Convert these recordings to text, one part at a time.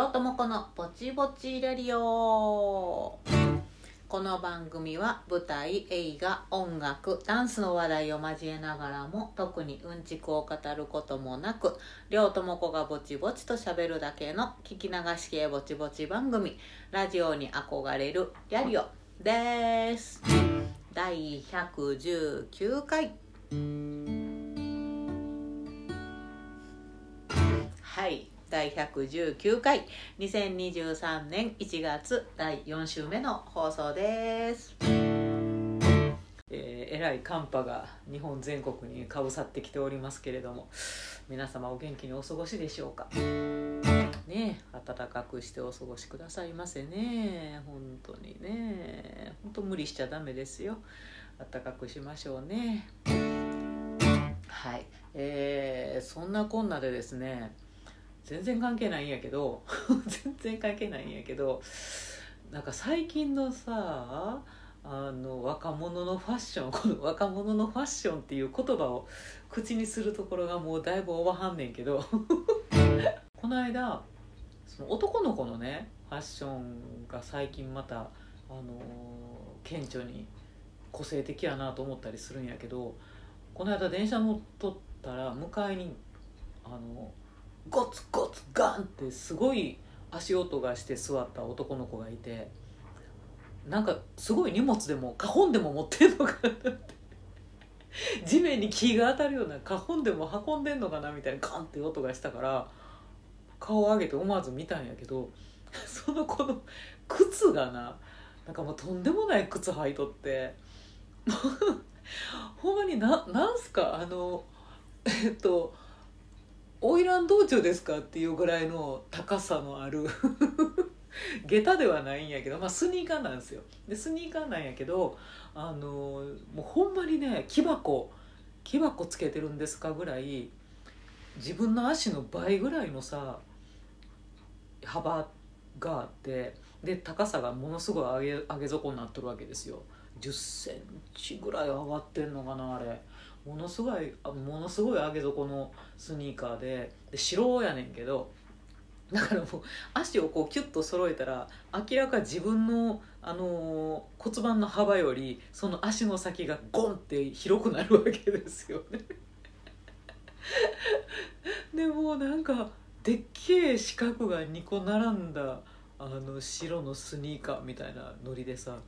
両友子のぼちぼちレディオ。この番組は舞台映画音楽ダンスの話題を交えながらも特にうんちくを語ることもなく両友子がぼちぼちと喋るだけの聞き流し系ぼちぼち番組ラジオに憧れるやりオです。第119回。はい。第119回。2023年1月第4週目の放送です。えー、えらい寒波が日本全国にかぶさってきておりますけれども皆様お元気にお過ごしでしょうか？ね暖かくしてお過ごしくださいませね。本当にね。本当無理しちゃダメですよ。暖かくしましょうね。はい。えー、そんなこんなでですね全然関係ないんやけど 全然関係ないんやけどなんか最近のさあの若者のファッションこの 若者のファッションっていう言葉を口にするところがもうだいぶおばはんねんけど この間その男の子のねファッションが最近また、あの顕著に個性的やなと思ったりするんやけどこの間電車乗っとったら向かいにあのゴツゴツガンってすごい足音がして座った男の子がいてなんかすごい荷物でも花本でも持ってんのかなって。地面に木が当たるような花本でも運んでんのかなみたいなガンって音がしたから顔を上げて思わず見たんやけど その子の靴がななんかもうとんでもない靴履いとって ほんまにななんすかあのえっと花魁道場ですか？っていうぐらいの高さのある 下駄ではないんやけど、まあ、スニーカーなんですよ。でスニーカーなんやけどあのもうほんまにね木箱木箱つけてるんですかぐらい自分の足の倍ぐらいのさ幅があってで高さがものすごい上げ上げ底になってるわけですよ。1 0ンチぐらい上がってんのかなあれ。ものすごいものすごい上げ底のスニーカーでで白やねんけどだからもう足をこうキュッと揃えたら明らか自分の、あのー、骨盤の幅よりその足の先がゴンって広くなるわけですよね。でもなんかでっけえ四角が2個並んだあの白のスニーカーみたいなノリでさ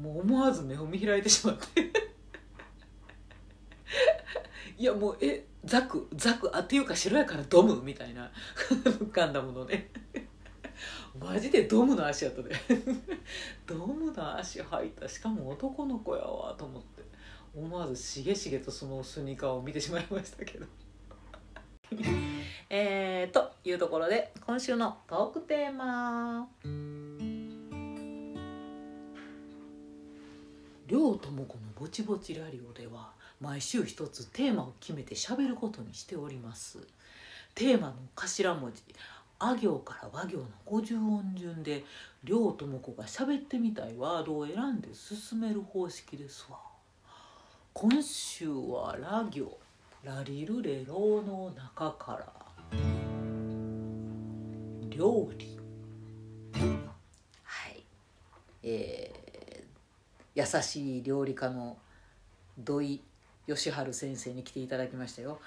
もう思わず目を見開いてしまって。いやもうえザクザクあっていうか白やからドムみたいな。ガンダムのね。マジでドムの足やったで。ドムの足履いた。しかも男の子やわと思って。思わずしげしげとそのスニーカーを見てしまいましたけど。えーというところで今週のトークテーマ。両友子のぼちぼちラリオでは毎週一つテーマを決めて喋ることにしております。テーマの頭文字あ行から和行の50音順で両友子が喋ってみたいワードを選んで進める方式ですわ。今週はラ行ラリルレローの中から。料理。はい。えー、優しい料理家の土井義治先生に来ていただきましたよ。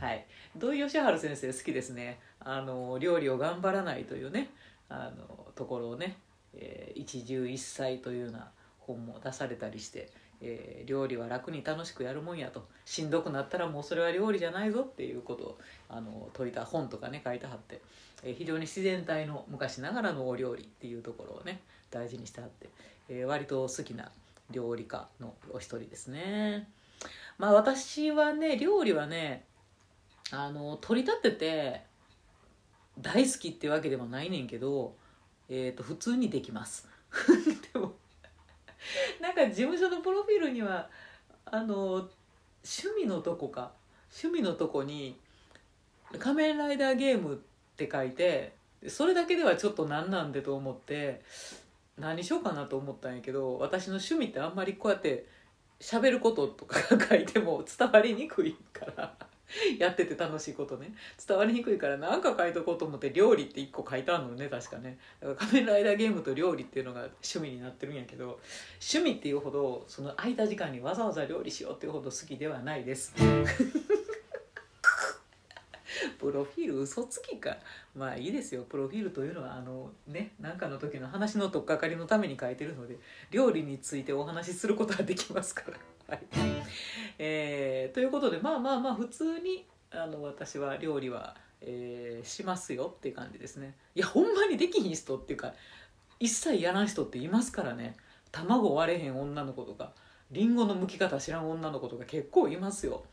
はい。土井義治先生好きですね？あの料理を頑張らないというねあのところをね、えー、一汁一菜というような本も出されたりして、えー、料理は楽に楽しくやるもんやと。しんどくなったらもうそれは料理じゃないぞっていうことをあの説いた本とかね書いてはって、えー、非常に自然体の昔ながらのお料理っていうところをね大事にしてはって、えー、割と好きな料理家のお一人ですね。まあ私はね料理はねあの取り立てて大好きってわけでもないねんけど、えーと、普通にできます。でもなんか事務所のプロフィールにはあの趣味のとこか趣味のとこに「仮面ライダーゲーム」って書いてそれだけではちょっと何なんでと思って何しようかなと思ったんやけど私の趣味ってあんまりこうやって喋ることとか 書いても伝わりにくいからやってて楽しいことね。伝わりにくいから何か書いとこうと思って料理って1個書いてあるのね確かね。だから仮面ライダーゲームと料理っていうのが趣味になってるんやけど趣味っていうほどその空いた時間にわざわざ料理しようっていうほど好きではないです。プロフィール嘘つきかまあいいですよプロフィールというのはあのね何かの時の話の取っかかりのために書いてるので料理についてお話しすることができますから。はいえーということでまあまあまあ普通にあの私は料理は、えーしますよっていう感じですね。いやほんまにできひん人っていうか一切やらん人っていますからね卵割れへん女の子とかりんごの剥き方知らん女の子とか結構いますよ。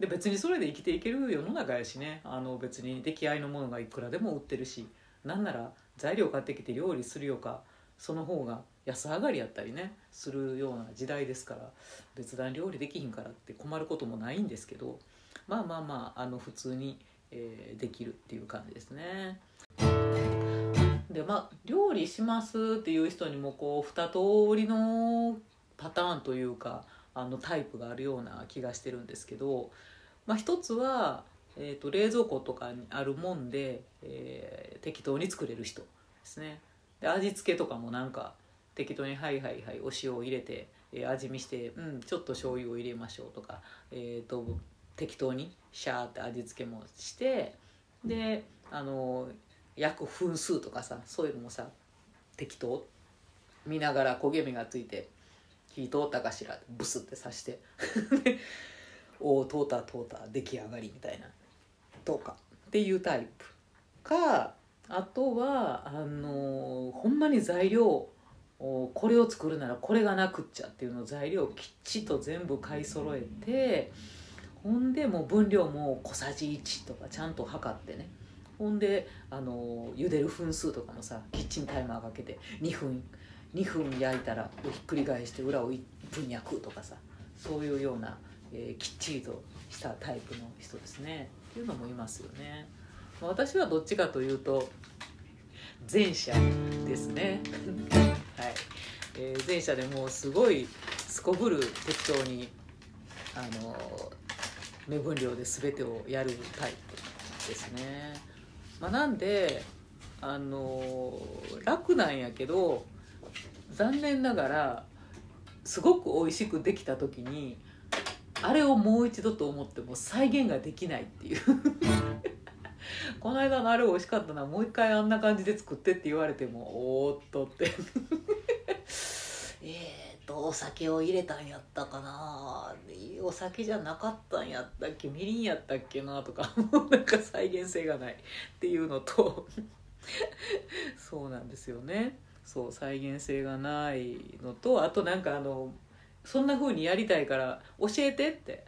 で別にそれで生きていける世の中やしねあの別に出来合いのものがいくらでも売ってるしなんなら材料買ってきて料理するよかその方が安上がりやったりねするような時代ですから別段料理できひんからって困ることもないんですけどまあまあまああの普通に、えーできるっていう感じですね。でまあ料理しますっていう人にもこう二通りのパターンというかあのタイプがあるような気がしてるんですけど、まあ、一つは、えー、と冷蔵庫とかにあるもんで、えー適当に作れる人ですね。で味付けとかもなんか適当に「はいはいはいお塩を入れて、えー味見してうんちょっと醤油を入れましょう」とか、えー、と適当にシャーって味付けもしてであの焼く分数とかさそういうのもさ適当見ながら焦げ目がついて火通ったかしら。ブスって刺して。おお通った通った出来上がりみたいな。とか。っていうタイプ。かあとはあのほんまに材料これを作るならこれがなくっちゃっていうのを材料をきっちと全部買い揃えてほんでもう分量も小さじ1とかちゃんと測ってね。ほんであの茹でる分数とかもさキッチンタイマーかけて2分。2分焼いたらひっくり返して裏を1分焼くとかさそういうような、えーきっちりとしたタイプの人ですねっていうのもいますよね。ま私はどっちかというと前者ですね。はい、えー前者でもうすごいすこぶる適当にあの目分量で全てをやるタイプですね。まあ、なんであの楽なんやけど残念ながらすごく美味しくできた時にあれをもう一度と思っても再現ができないっていう。この間のあれ美味しかったなもう一回あんな感じで作ってって言われてもおーっとって。えーっとお酒を入れたんやったかな。お酒じゃなかったんやったっけみりんやったっけなとか もうなんか再現性がないっていうのと。そうなんですよね。そう再現性がないのとあとなんかあのそんな風にやりたいから教えてって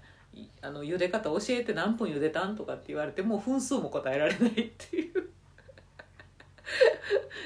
あの茹で方教えて何分茹でたんとかって言われてもう分数も答えられないっていう。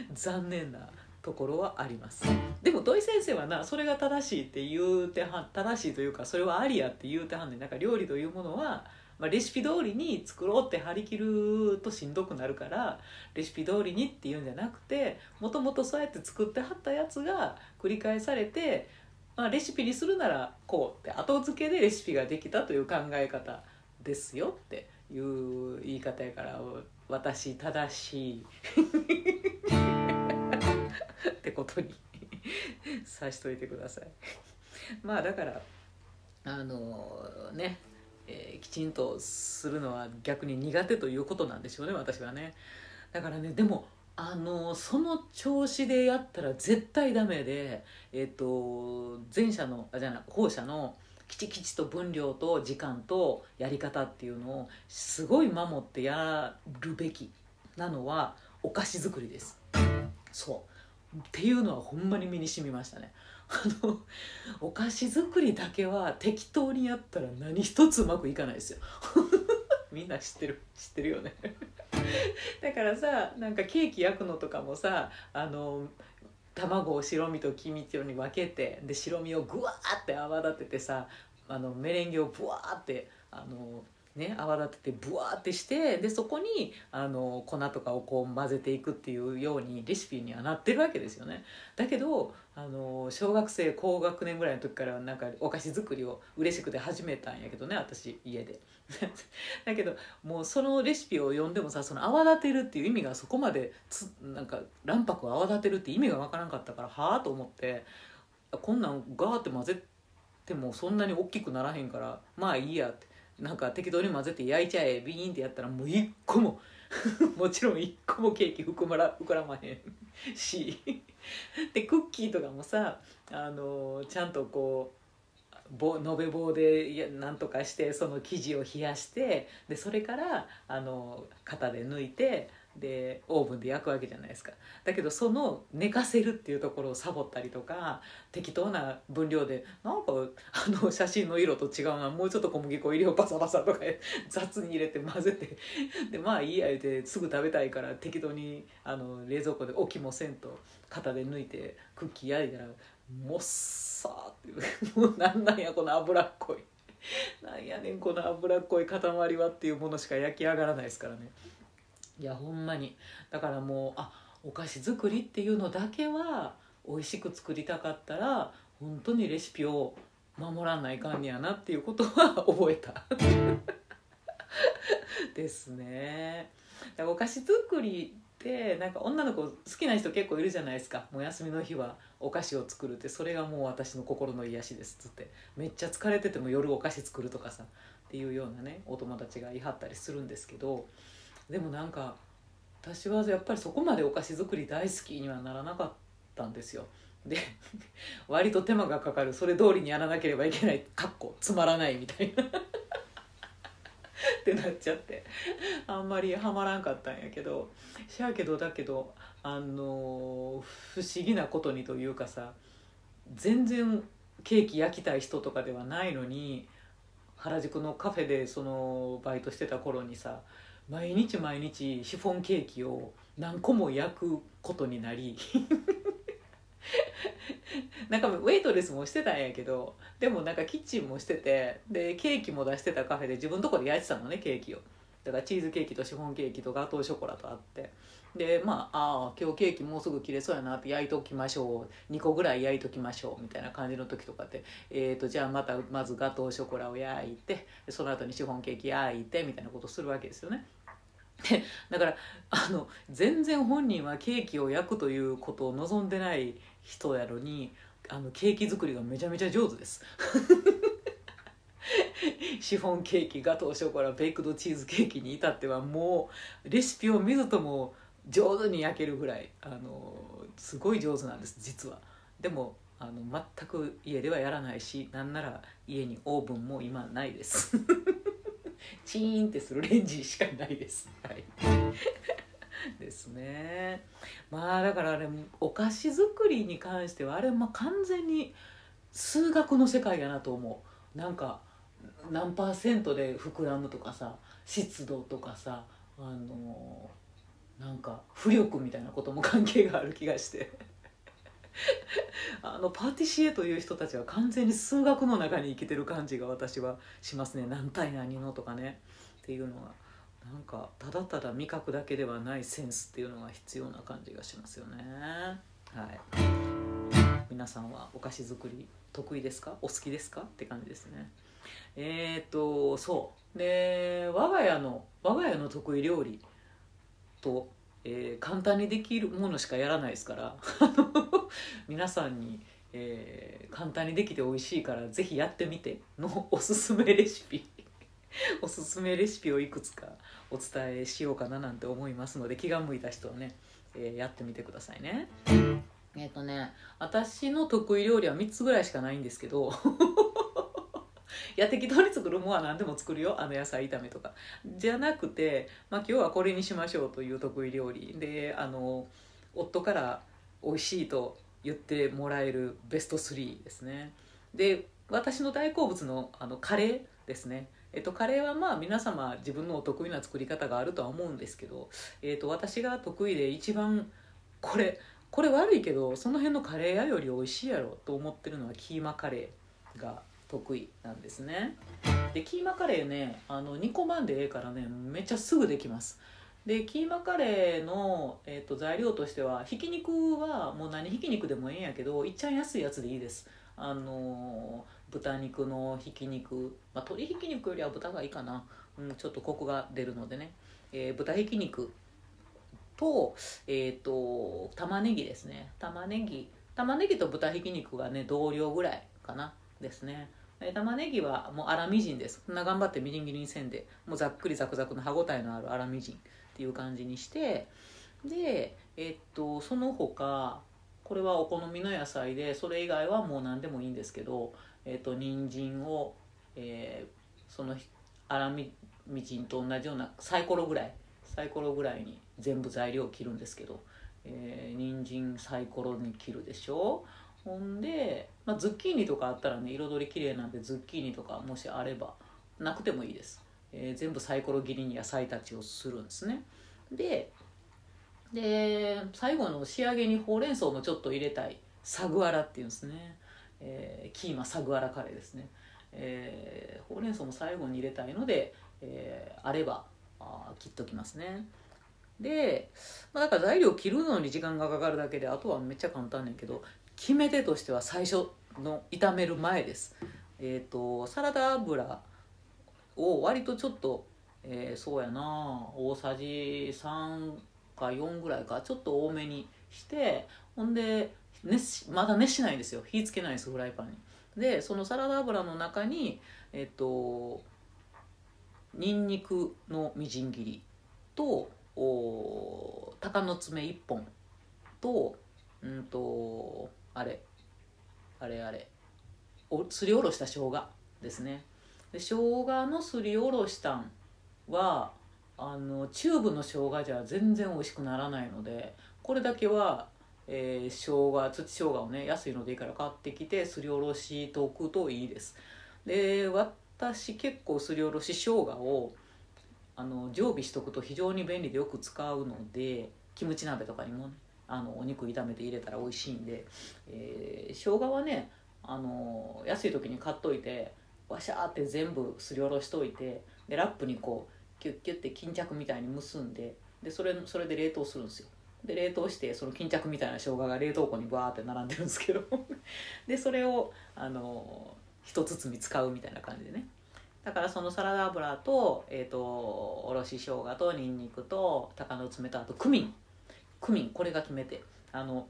残念なところはあります。でも土井先生はなそれが正しいって言うてはん正しいというかそれはありやって言うてはんねん。なんか料理というものは、まあ、レシピ通りに作ろうって張り切るとしんどくなるからレシピ通りにっていうんじゃなくてもともとそうやって作ってはったやつが繰り返されて、まあ、レシピにするならこうって後付けでレシピができたという考え方ですよっていう言い方やから私正しい ってことに さしといてください。まあだからあのね、えーきちんとするのは逆に苦手ということなんでしょうね私はね。だからねでもあのその調子でやったら絶対ダメでえっ、と前者のあじゃない後者のきちきちと分量と時間とやり方っていうのをすごい守ってやるべきなのはお菓子作りです。そうっていうのはほんまに身に染みましたね。あのお菓子作りだけは適当にやったら何一つうまくいかないですよ。みんな知ってる知ってるよね。だからさなんかケーキ焼くのとかもさあの卵を白身と黄身とに分けてで白身をぐわーって泡立ててさあのメレンゲをブワーってあのね、泡立ててブワーってしてでそこにあの粉とかをこう混ぜていくっていうようにレシピにはなってるわけですよね。だけどあの小学生高学年ぐらいの時からなんかお菓子作りを嬉しくて始めたんやけどね私家で。だけどもうそのレシピを読んでもさその泡立てるっていう意味がそこまでつなんか卵白を泡立てるって意味が分からんかったからはあと思ってこんなんガーって混ぜてもそんなに大きくならへんからまあいいやってなんか適当に混ぜて焼いちゃえビーンってやったらもう一個も もちろん一個もケーキ膨ら膨らまへんしでクッキーとかもさあのちゃんとこう棒延べ棒でいやなんとかしてその生地を冷やしてでそれからあの型で抜いてでオーブンで焼くわけじゃないですかだけどその寝かせるっていうところをサボったりとか適当な分量でなんかあの写真の色と違うなもうちょっと小麦粉入れようパサパサとか雑に入れて混ぜてでまあいいや言うてすぐ食べたいから適当にあの冷蔵庫で置きもせんと型で抜いてクッキー焼いたらもっさーってもうなんなんやこの脂っこいなんやねんこの脂っこい塊はっていうものしか焼き上がらないですからね。いやほんまに。だからもうあお菓子作りっていうのだけは美味しく作りたかったら本当にレシピを守らないかんにやなっていうことは 覚えた。ですね。だからお菓子作りってなんか女の子好きな人結構いるじゃないですか。もう休みの日はお菓子を作るってそれがもう私の心の癒しですっつって。めっちゃ疲れてても夜お菓子作るとかさっていうようなねお友達がいはったりするんですけどでもなんか私はやっぱりそこまでお菓子作り大好きにはならなかったんですよ。で 割と手間がかかる。それ通りにやらなければいけない。かっこつまらないみたいな。ってなっちゃって。あんまりハマらんかったんやけど。しやけどだけどあの不思議なことにというかさ全然ケーキ焼きたい人とかではないのに原宿のカフェでそのバイトしてた頃にさ毎日毎日シフォンケーキを何個も焼くことになり なんかウェイトレスもしてたんやけどでもなんかキッチンもしててでケーキも出してたカフェで自分のとこで焼いてたのねケーキを。だからチーズケーキとシフォンケーキとガトーショコラとあって。でまああ今日ケーキもうすぐ切れそうやなって焼いときましょう。2個ぐらい焼いときましょうみたいな感じの時とかってえーとじゃあまたまずガトーショコラを焼いてその後にシフォンケーキ焼いてみたいなことするわけですよね。で だからあの全然本人はケーキを焼くということを望んでない人やのにあのケーキ作りがめちゃめちゃ上手です。シフォンケーキガトーショコラベイクドチーズケーキに至ってはもうレシピを見ずとも上手に焼けるぐらいあのすごい上手なんです実は。でもあの全く家ではやらないしなんなら家にオーブンも今ないです。チーンってするレンジしかないです。はい。ですね。まあだからあれお菓子作りに関してはあれまあ完全に数学の世界やなと思う。なんか何パーセントで膨らむとかさ湿度とかさあのなんか浮力みたいなことも関係がある気がして。あのパティシエという人たちは完全に数学の中に生きてる感じが私はしますね。何対何のとかね。っていうのがなんかただただ味覚だけではないセンスっていうのが必要な感じがしますよね。はい。皆さんはお菓子作り得意ですか？お好きですか？って感じですね。えっ、とそう。で我が家の我が家の得意料理とえー、簡単にできるものしかやらないですから。皆さんに、えー、簡単にできて美味しいから是非やってみての おすすめレシピ。おすすめレシピをいくつかお伝えしようかななんて思いますので気が向いた人はね、えー、やってみてくださいね。えっ、とね私の得意料理は3つぐらいしかないんですけどい や適当に作るもんは何でも作るよ。あの野菜炒めとか。じゃなくて、まあ、今日はこれにしましょうという得意料理。であの夫から美味しいと言ってもらえるベスト3ですね。で私の大好物のあのカレーですね。えっと、カレーはまあ皆様自分のお得意な作り方があるとは思うんですけど、えっと、私が得意で一番これこれ悪いけどその辺のカレー屋より美味しいやろと思ってるのはキーマカレーが得意なんですね。でキーマカレーねあの煮込まんでええからねめっちゃすぐできます。でキーマカレーの、えーと、材料としてはひき肉はもう何ひき肉でもええんやけどいっちゃん安いやつでいいです。あの豚肉のひき肉、まあ、鶏ひき肉よりは豚がいいかな、うん、ちょっとコクが出るのでね、えー、豚ひき肉と,、えーと、玉ねぎですね。玉ねぎ。玉ねぎと豚ひき肉がね同量ぐらいかな。ですね。玉ねぎはもう粗みじんです。そんな頑張ってみじん切りにせんでもうざっくりザクザクの歯ごたえのある粗みじん。っていう感じにしてでえっとその他これはお好みの野菜でそれ以外はもう何でもいいんですけどえっと人参を、えー、その粗みみじんと同じようなサイコロぐらいサイコロぐらいに全部材料を切るんですけど、えー、人参サイコロに切るでしょ？ほんで、まあ、ズッキーニとかあったらね彩り綺麗なんでズッキーニとかもしあればなくてもいいです、えー、全部サイコロ切りに野菜たちをするんですね。でで最後の仕上げにほうれん草もちょっと入れたいサグアラっていうんですね、えー、キーマサグアラカレーですね、えー、ほうれん草も最後に入れたいので、えー、あればあ切っときますね。で、まあ、だから材料切るのに時間がかかるだけであとはめっちゃ簡単ねんけど決め手としては最初の炒める前です。えっ、ー、とサラダ油を割とちょっと、えー、そうやな大さじ3か4ぐらいかちょっと多めにしてほんで熱まだ熱しないんですよ。火つけないですフライパンに。でそのサラダ油の中にえっとにんにくのみじん切りとお鷹の爪1本とうんとあれあれあれ。おすりおろした生姜ですね。で生姜のすりおろしたんはあのチューブの生姜じゃ全然美味しくならないのでこれだけは、えー、生姜土生姜をね安いのでいいから買ってきてすりおろしておくといいです。で私結構すりおろし生姜をあの常備しとくと非常に便利でよく使うのでキムチ鍋とかにもねあのお肉炒めて入れたら美味しいんで、えー、生姜はねあの安い時に買っといてワシャーって全部すりおろしといてでラップにこうキュッキュッて巾着みたいに結んででそれそれで冷凍するんですよ。で冷凍してその巾着みたいな生姜が冷凍庫にバーって並んでるんですけど。でそれをあの一包み使うみたいな感じでね。だからそのサラダ油と,、えーと、おろし生姜とにんにくと鷹の爪とあとクミン。クミンこれが決めてあの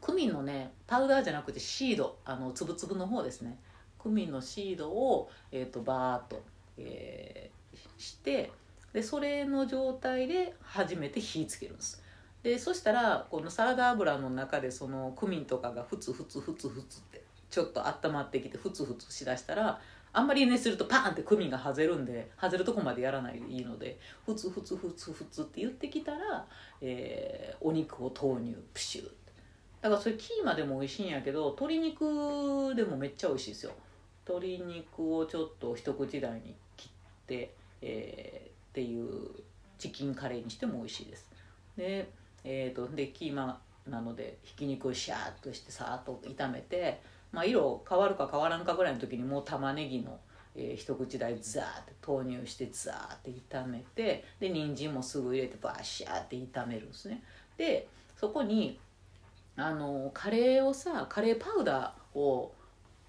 クミンのねパウダーじゃなくてシードあのつぶつぶの方ですね。クミンのシードを、えーと、バーッと、えー、してでそれの状態で初めて火つけるんです。でそしたらこのサラダ油の中でそのクミンとかがふつふつふつふつってちょっと温まってきてふつふつしだしたらあんまり熱するとパーンってクミンが外れるんで外るとこまでやらないでいいのでふつふつふつふつって言ってきたら、えー、お肉を投入プシューだからそれキーマでも美味しいんやけど鶏肉でもめっちゃ美味しいですよ。鶏肉をちょっと一口大に切って、えー、っていうチキンカレーにしても美味しいです。で,、えーと、でキーマなのでひき肉をシャーッとしてさーっと炒めてまあ、色変わるか変わらんかぐらいの時にもう玉ねぎの、えー、一口大ザーって投入してザーって炒めてで人参もすぐ入れてバッシャーって炒めるんですね。でそこにあのカレーをさカレーパウダーを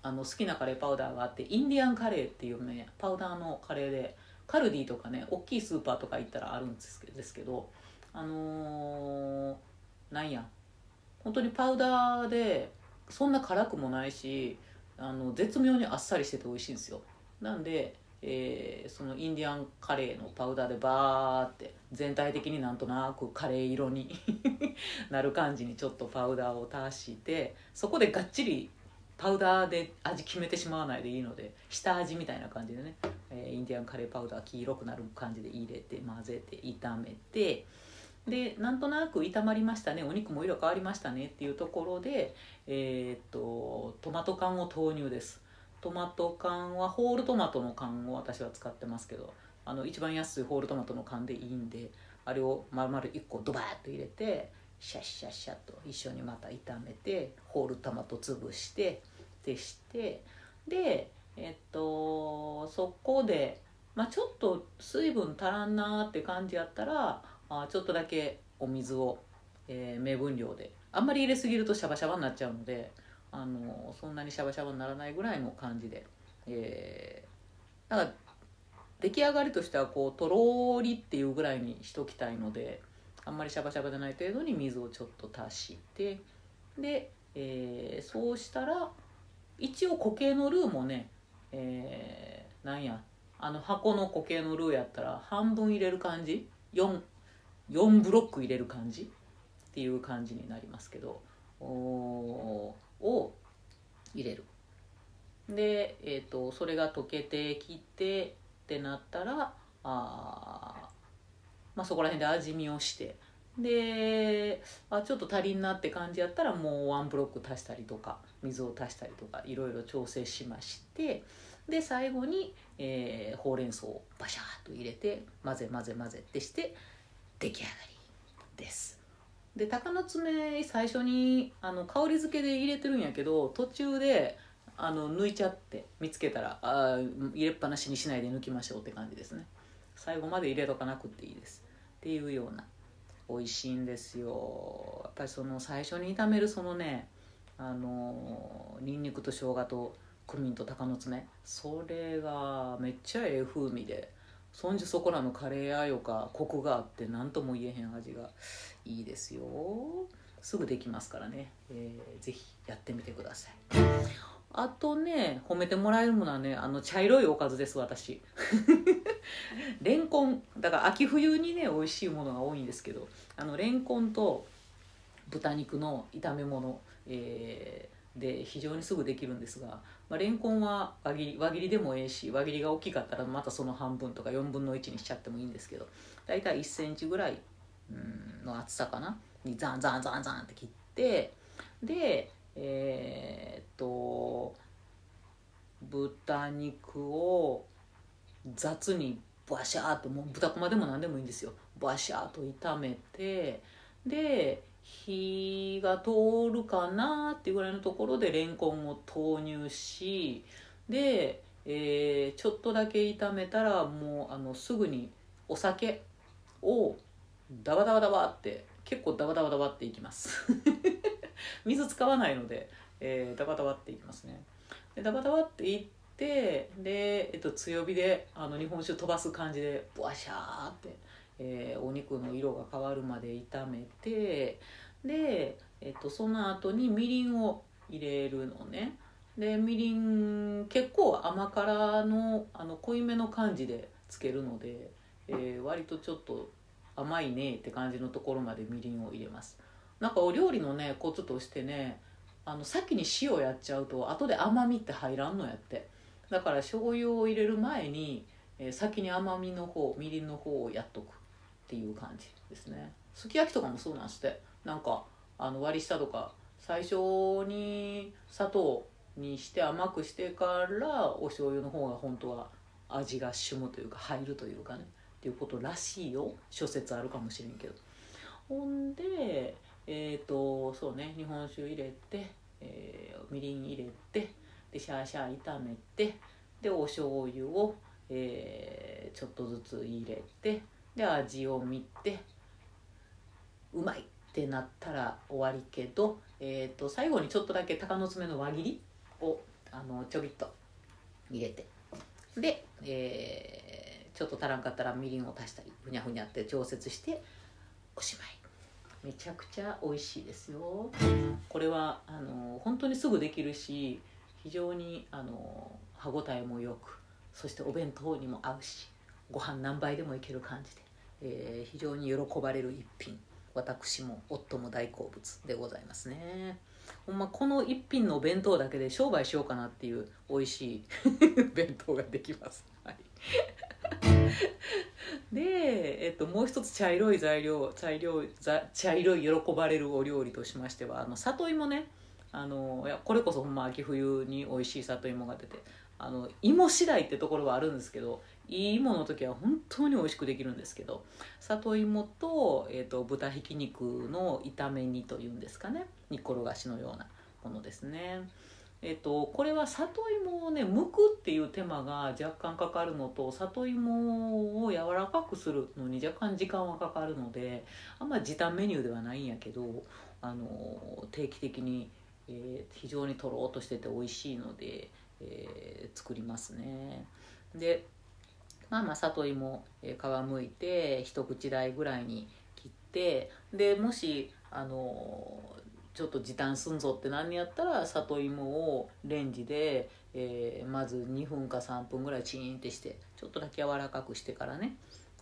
あの好きなカレーパウダーがあってインディアンカレーっていうねパウダーのカレーでカルディとかね大きいスーパーとか行ったらあるんですけどあのー、なんや本当にパウダーでそんな辛くもないしあの絶妙にあっさりしてて美味しいんですよ。なんで、えー、そのインディアンカレーのパウダーでバーって全体的になんとなくカレー色に なる感じにちょっとパウダーを足してそこでがっちりパウダーで味決めてしまわないでいいので下味みたいな感じでね、えー、インディアンカレーパウダー黄色くなる感じで入れて混ぜて炒めてでなんとなく炒まりましたねお肉も色変わりましたねっていうところで、えー、っとトマト缶を投入です。トマト缶はホールトマトの缶を私は使ってますけどあの一番安いホールトマトの缶でいいんであれを丸々1個ドバーッと入れてシャッシャッシャッと一緒にまた炒めてホールトマト潰してでしてでえっとそこで、まあ、ちょっと水分足らんなーって感じやったらあちょっとだけお水を、えー、目分量であんまり入れすぎるとシャバシャバになっちゃうのであのそんなにシャバシャバにならないぐらいの感じで、えー、だか出来上がりとしてはこうとろりっていうぐらいにしときたいのであんまりシャバシャバでない程度に水をちょっと足してで、えー、そうしたら一応固形のルーもね、えー、なんやあの箱の固形のルーやったら半分入れる感じ？4, 4ブロック入れる感じ？っていう感じになりますけどを入れる。で、えーと、それが溶けてきてってなったらあ、まあ、そこら辺で味見をしてであちょっと足りんなって感じやったらもうワンブロック足したりとか水を足したりとかいろいろ調整しましてで最後に、えー、ほうれん草をバシャーと入れて混ぜ混ぜ混ぜってして出来上がりです。で鷹の爪最初にあの香り付けで入れてるんやけど途中であの抜いちゃって見つけたらあ入れっぱなしにしないで抜きましょうって感じですね最後まで入れとかなくていいですっていうような美味しいんですよ。やっぱりその最初に炒めるそのねあのにんにくと生姜とクミンと鷹の爪。それがめっちゃええ風味でそんじそこらのカレーあよかコクがあって何とも言えへん味がいいですよ。すぐできますからね、えー、ぜひやってみてください。あとね褒めてもらえるものはねあの茶色いおかずです私。レンコン。だから秋冬にね美味しいものが多いんですけどあのレンコンと豚肉の炒め物、えー、で非常にすぐできるんですがまあ、レンコンは輪切り輪切りでもええし輪切りが大きかったらまたその半分とか4分の1にしちゃってもいいんですけど大体1センチぐらいの厚さかな？にザンザンザンザンって切ってでえー、っと豚肉を雑にバシャーともう豚こまでも何でもいいんですよ。バシャーと炒めてで火が通るかなっていうぐらいのところでレンコンを投入しで、えー、ちょっとだけ炒めたらもうあのすぐにお酒をダバダバダバって結構ダバダバダバっていきます。水使わないので、えー、ダバダバっていきますね。でダバダバっていってで、えっと、強火であの日本酒飛ばす感じでブワシャーってえー、お肉の色が変わるまで炒めてで、えっと、その後にみりんを入れるのね。でみりん結構甘辛のあの濃いめの感じでつけるので、えー、割とちょっと甘いねって感じのところまでみりんを入れます。なんかお料理のねコツとしてねあの先に塩やっちゃうと後で甘みって入らんのやって。だから醤油を入れる前に、えー、先に甘みの方みりんの方をやっとくっていう感じですね。すき焼きとかもそうなんしてなんかあの割り下とか最初に砂糖にして甘くしてからお醤油の方が本当は味がしむというか入るというかね。っていうことらしいよ。諸説あるかもしれんけど。ほんでえっ、ー、とそうね日本酒入れて、えー、みりん入れてでシャーシャー炒めてでお醤油を、えー、ちょっとずつ入れてで味を見てうまいってなったら終わりけど、えーと、最後にちょっとだけ鷹の爪の輪切りをあのちょびっと入れてで、えー、ちょっと足らんかったらみりんを足したりふにゃふにゃって調節しておしまい。めちゃくちゃ美味しいですよ。これはあの本当にすぐできるし非常にあの歯ごたえもよくそしてお弁当にも合うしご飯何杯でもいける感じでえー、非常に喜ばれる一品。私も夫も大好物でございますね。ほんまこの一品の弁当だけで商売しようかなっていう美味しい 弁当ができます、はい、で、えっと、もう一つ茶色い材料茶色い茶色い喜ばれるお料理としましてはあの里芋ねあのいやこれこそほんま秋冬に美味しい里芋が出てあの芋次第ってところはあるんですけどいい芋の時は本当に美味しくできるんですけど里芋と,、えーと、豚ひき肉の炒め煮というんですかね煮っころがしのようなものですね。えっと、これは里芋をね剥くっていう手間が若干かかるのと里芋を柔らかくするのに若干時間はかかるのであんま時短メニューではないんやけどあの定期的に、えー、非常にとろうとしてて美味しいので、えー、作りますね。でまあまあ里芋、えー、皮むいて一口大ぐらいに切ってでもしあのちょっと時短すんぞって何やったら里芋をレンジで、えー、まず2分か3分ぐらいチーンってしてちょっとだけ柔らかくしてからね、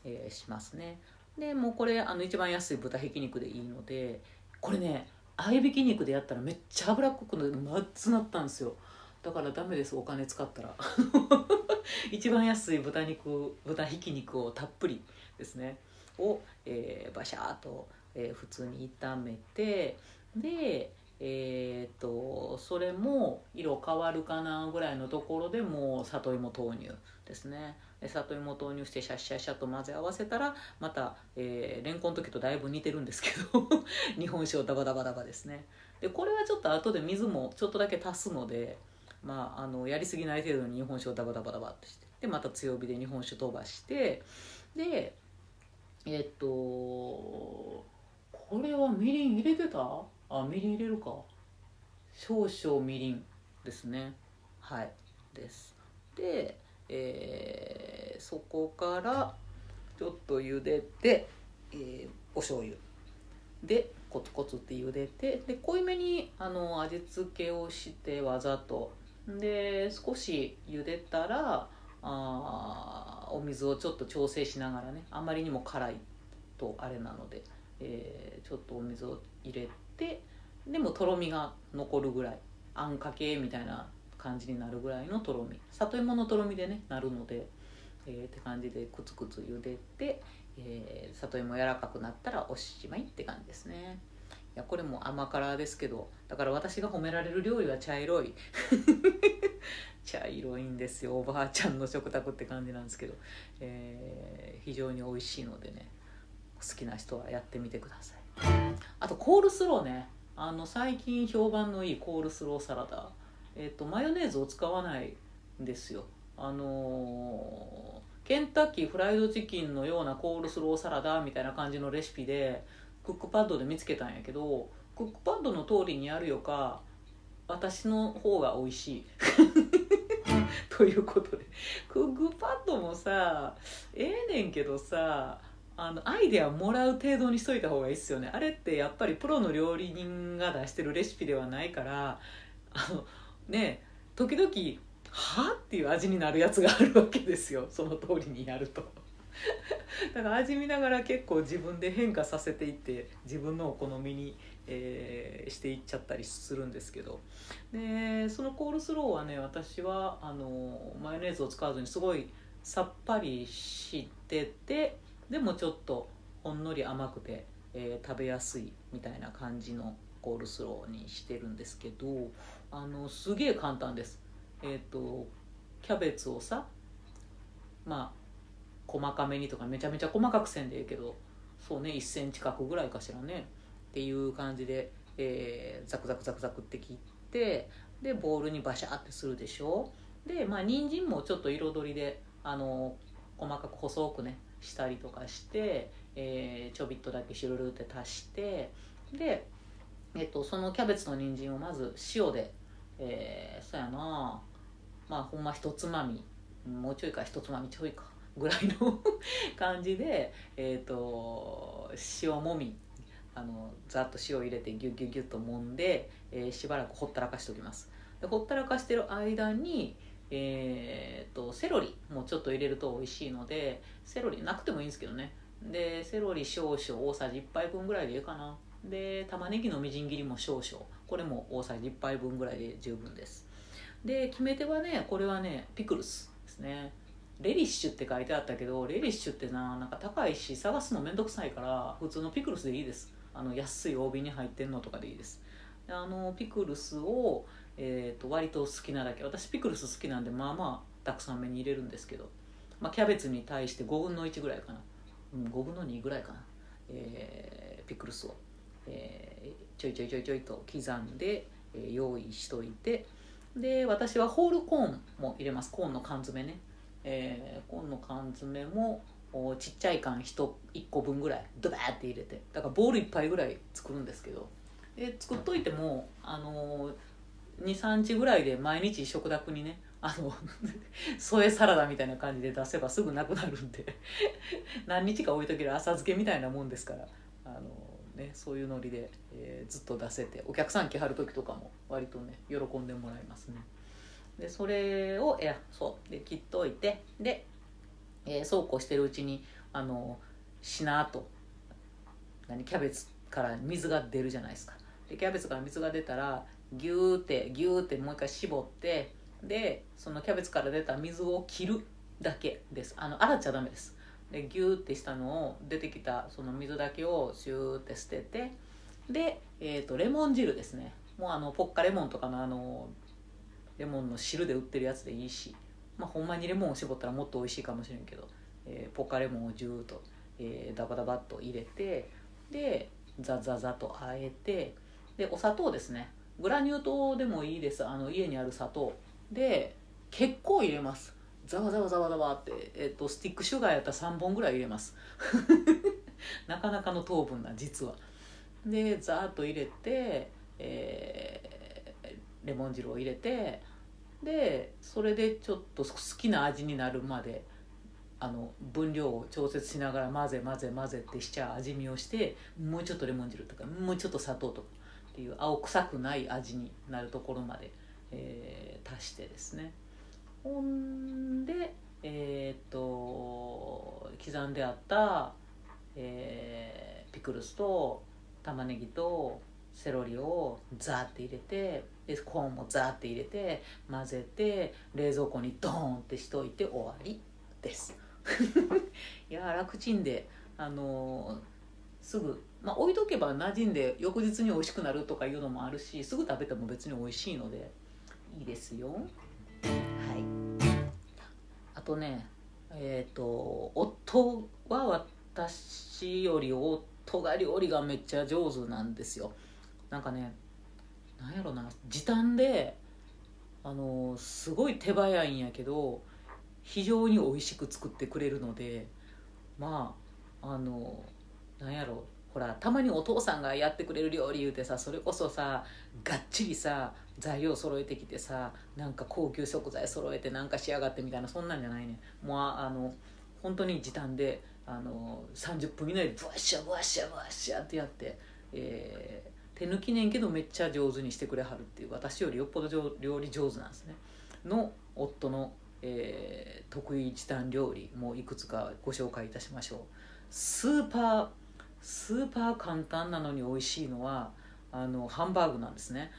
えー、しますね。でもうこれあの一番安い豚ひき肉でいいのでこれね合いびき肉でやったらめっちゃ脂っこくなっつなったんですよ。だからダメですお金使ったら。一番安い豚肉豚ひき肉をたっぷりですね。を、えー、バシャーと、えー、普通に炒めてでえーと、それも色変わるかなぐらいのところでもう里芋投入ですね。里芋投入してシャッシャッシャッと混ぜ合わせたらまた、えー、レンコンの時とだいぶ似てるんですけど 日本酒をダバダバダバですね。でこれはちょっと後で水もちょっとだけ足すのでまあ、あのやりすぎない程度に日本酒をダバダバダバっとしてでまた強火で日本酒飛ばしてでえっとこれはみりん入れてた？あみりん入れるか。少々みりんですね。はい。です。で、えー、そこからちょっと茹でて、えー、お醤油。でコツコツって茹でてで濃いめにあの味付けをしてわざと。で少し茹でたらあお水をちょっと調整しながらね。あまりにも辛いとあれなので、えー、ちょっとお水を入れてでもとろみが残るぐらい。あんかけみたいな感じになるぐらいのとろみ。里芋のとろみでねなるので、えー、って感じでくつくつ茹でて、えー、里芋柔らかくなったらおしまいって感じですね。いやこれも甘辛ですけどだから私が褒められる料理は茶色い。茶色いんですよ。おばあちゃんの食卓って感じなんですけど、えー、非常に美味しいのでね好きな人はやってみてください。あとコールスローね。あの最近評判のいいコールスローサラダ、えーと、マヨネーズを使わないんですよ。あのー、ケンタッキーフライドチキンのようなコールスローサラダみたいな感じのレシピでクックパッドで見つけたんやけどクックパッドの通りにやるよか私の方が美味しい。ということで。クックパッドもさええねんけどさあのアイデアもらう程度にしといた方がいいっすよねあれってやっぱりプロの料理人が出してるレシピではないからあのね時々「は?」っていう味になるやつがあるわけですよその通りにやると。だから味見ながら結構自分で変化させていって自分のお好みに、えー、していっちゃったりするんですけどでそのコールスローはね私はあのマヨネーズを使わずにすごいさっぱりしててでもちょっとほんのり甘くて、えー、食べやすいみたいな感じのコールスローにしてるんですけどあのすげえ簡単です。えっ、ー、とキャベツをさまあ細かめにとかめちゃめちゃ細かくせんでええけどそうね1センチ角ぐらいかしらねっていう感じで、えー、ザクザクザクザクって切ってでボウルにバシャってするでしょ。でまあ人参もちょっと彩りであの細かく細くねしたりとかして、えー、ちょびっとだけシュルルって足してで、えっと、そのキャベツの人参をまず塩で、えー、そうやなまあほんま一つまみもうちょいか一つまみちょいかぐらいの 感じで、えーと、塩もみあのざっと塩入れてギュッギュッギュッと揉んで、えー、しばらくほったらかしておきます。でほったらかしてる間にえーと、セロリもちょっと入れると美味しいのでセロリなくてもいいんですけどね。でセロリ少々大さじ1杯分ぐらいでいいかな。で玉ねぎのみじん切りも少々。これも大さじ1杯分ぐらいで十分です。で決め手はねこれはねピクルスですね。レリッシュって書いてあったけどレリッシュってななんか高いし探すのめんどくさいから普通のピクルスでいいです。あの安い大瓶に入ってんのとかでいいです。あのピクルスを、えーと、割と好きなだけ私ピクルス好きなんでまあまあたくさん目に入れるんですけど、まあ、キャベツに対して5分の1ぐらいかな、うん、5分の2ぐらいかな、えー、ピクルスを、えー、ちょいちょいちょいちょいと刻んで、えー、用意しといて。で私はホールコーンも入れます。コーンの缶詰ね、えーコーンの缶詰もおちっちゃい缶 1, 1個分ぐらいドバーって入れて。だからボール1杯ぐらい作るんですけど。で作っといてもあの23日ぐらいで毎日食卓にねあの 添えサラダみたいな感じで出せばすぐなくなるんで 何日か置いとける浅漬けみたいなもんですからあの、ね、そういうノリで、えーずっと出せてお客さん来はる時とかも割とね喜んでもらいますね。でそれをいやそうで切っといてで、えーそうこうしてるうちにあのしなと何キャベツから水が出るじゃないですか。でキャベツから水が出たらギューってギューってもう一回絞ってでそのキャベツから出た水を切るだけです。あの洗っちゃダメです。でギューってしたのを出てきたその水だけをシューって捨ててで、えー、とレモン汁ですね。もうあのポッカレモンとかのあのレモンの汁で売ってるやつでいいし。まあほんまにレモンを絞ったらもっと美味しいかもしれんけど、えーポッカレモンをジューッと、えーダバダバっと入れてでザザザとあえてでお砂糖ですね。グラニュー糖でもいいです。あの家にある砂糖。で結構入れます。ザワザワザワザワって、えっとスティックシュガーやったら3本ぐらい入れます。なかなかの糖分な実は。でザーッと入れて、えーレモン汁を入れてでそれでちょっと好きな味になるまであの分量を調節しながら混ぜ混ぜ混ぜってしちゃ味見をしてもうちょっとレモン汁とかもうちょっと砂糖とか。っていう青臭くない味になるところまで、えー足してですね。ほんでえーっと刻んであった、えーピクルスと玉ねぎとセロリをザーって入れてでコーンもザーって入れて混ぜて冷蔵庫にドーンってしといて終わりです。いや楽ちんであのーすぐ、まあ、置いとけば馴染んで翌日に美味しくなるとかいうのもあるしすぐ食べても別に美味しいのでいいですよ。はい。あとねえっ、と夫は私より夫が料理がめっちゃ上手なんですよ。なんかねなんやろな時短であのすごい手早いんやけど非常に美味しく作ってくれるのでまああのなんやろほらたまにお父さんがやってくれる料理言うてさそれこそさがっちりさ材料揃えてきてさなんか高級食材揃えてなんか仕上がってみたいなそんなんじゃないねもうあの本当に時短であの30分以内でブワッシャブワッシャブワッシャってやって、えー手抜きねんけどめっちゃ上手にしてくれはるっていう私よりよっぽど料理上手なんですね。の夫の、えー得意時短料理もいくつかご紹介いたしましょう。スーパースーパー簡単なのに美味しいのはあのハンバーグなんですね。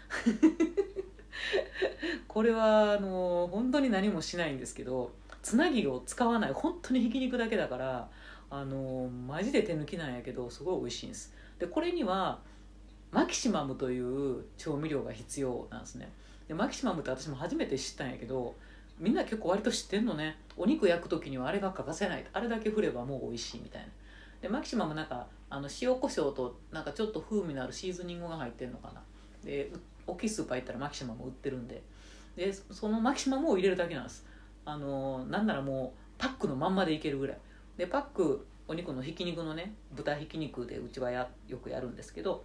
これはあの本当に何もしないんですけどつなぎを使わない。本当にひき肉だけだからあのマジで手抜きなんやけどすごい美味しいんです。でこれにはマキシマムという調味料が必要なんですね。でマキシマムって私も初めて知ったんやけどみんな結構割と知ってんのね。お肉焼く時にはあれが欠かせない。あれだけ振ればもう美味しいみたいな。でマキシマムなんかあの塩コショウとなんかちょっと風味のあるシーズニングが入ってるのかな。で大きいスーパー行ったらマキシマム売ってるんで。でそのマキシマムを入れるだけなんです。あのなんならもうパックのまんまでいけるぐらい。でパックお肉のひき肉のね豚ひき肉でうちはやよくやるんですけど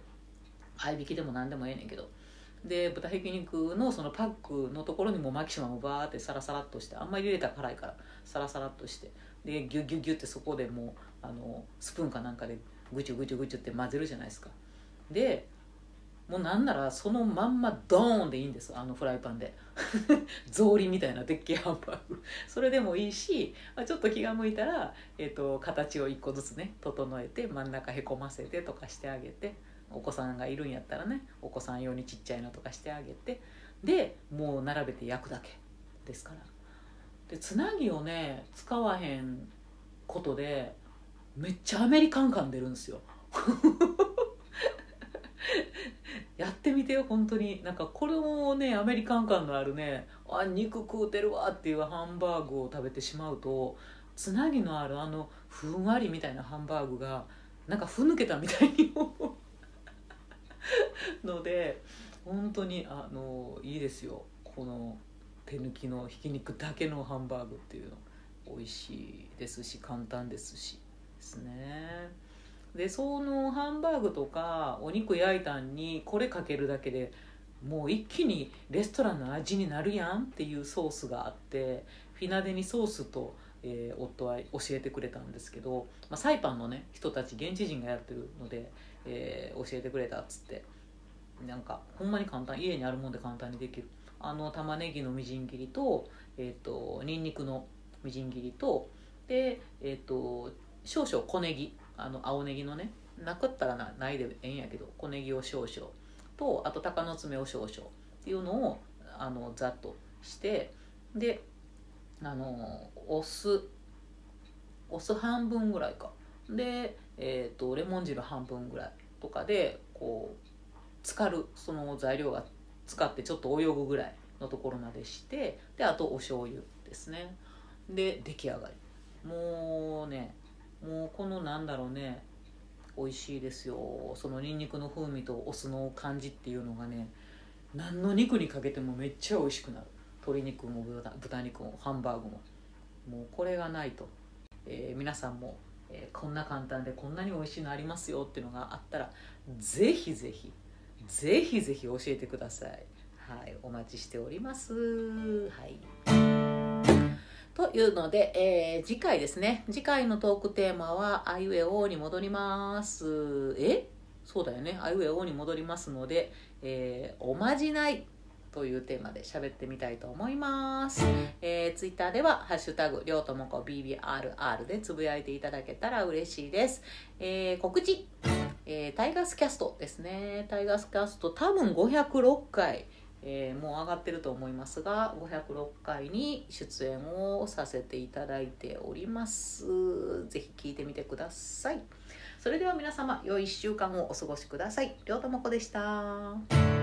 合いびきでも何でもええねんけど。で豚ひき肉のそのパックのところにもマキシマムバーってサラサラっとしてあんまり入れたら辛いからサラサラっとして。でギュギュギュってそこでもうあのスプーンかなんかでぐちゅぐちゅぐちゅって混ぜるじゃないですか。でもうなんならそのまんまドーンでいいんです。あのフライパンで。草履みたいなでっけえハンバーグ。それでもいいし、ちょっと気が向いたら、えー、と形を一個ずつね整えて真ん中へこませてとかしてあげてお子さんがいるんやったらねお子さん用にちっちゃいのとかしてあげてでもう並べて焼くだけですから。でつなぎをね使わへんことでめっちゃアメリカン感出るんですよ。やってみてよ本当に。なんかこれもねアメリカン感のあるね。あ肉食うてるわっていうハンバーグを食べてしまうとつなぎのあるあのふんわりみたいなハンバーグがなんかふぬけたみたいに思う。ので本当にあのいいですよ。この手抜きのひき肉だけのハンバーグっていうの。美味しいですし簡単ですし。ですね。でそのハンバーグとかお肉焼いたんにこれかけるだけでもう一気にレストランの味になるやんっていうソースがあってフィナデニソースと、えー、夫は教えてくれたんですけど、まあ、サイパンのね人たち現地人がやってるので、えー、教えてくれたっつってなんかほんまに簡単家にあるもんで簡単にできる。あの玉ねぎのみじん切りと,、えーと、にんにくのみじん切りとで、えーと、少々小ネギあの青ネギのねなかったらなないでええんやけど小ネギを少々。とあと鷹の爪を少々。っていうのをあのざっとしてであのお酢お酢半分ぐらいか。で、えーと、レモン汁半分ぐらいとかでこう浸かるその材料が使ってちょっと泳ぐぐらいのところまでしてであとお醤油ですね。で出来上がり。もうねもうこのなんだろうね美味しいですよそのにんにくの風味とお酢の感じっていうのがね何の肉にかけてもめっちゃ美味しくなる。鶏肉も豚肉もハンバーグも。もうこれがないと、えー、皆さんも、えー、こんな簡単でこんなに美味しいのありますよっていうのがあったらぜひぜひぜひぜひ教えてください。はいお待ちしております。はい。というので、えー、次回ですね。次回のトークテーマは、あいうえおに戻ります。え？そうだよね。あいうえおに戻りますので、えー、おまじないというテーマで喋ってみたいと思います。えー、ツイッターでは、ハッシュタグ、りょうともこ BBRR でつぶやいていただけたら嬉しいです。えー、告知、えー、タイガースキャストですね。タイガースキャスト多分506回。えー、もう上がってると思いますが506回に出演をさせていただいております。是非聞いてみてください。それでは皆様良い1週間をお過ごしください。両智子でした。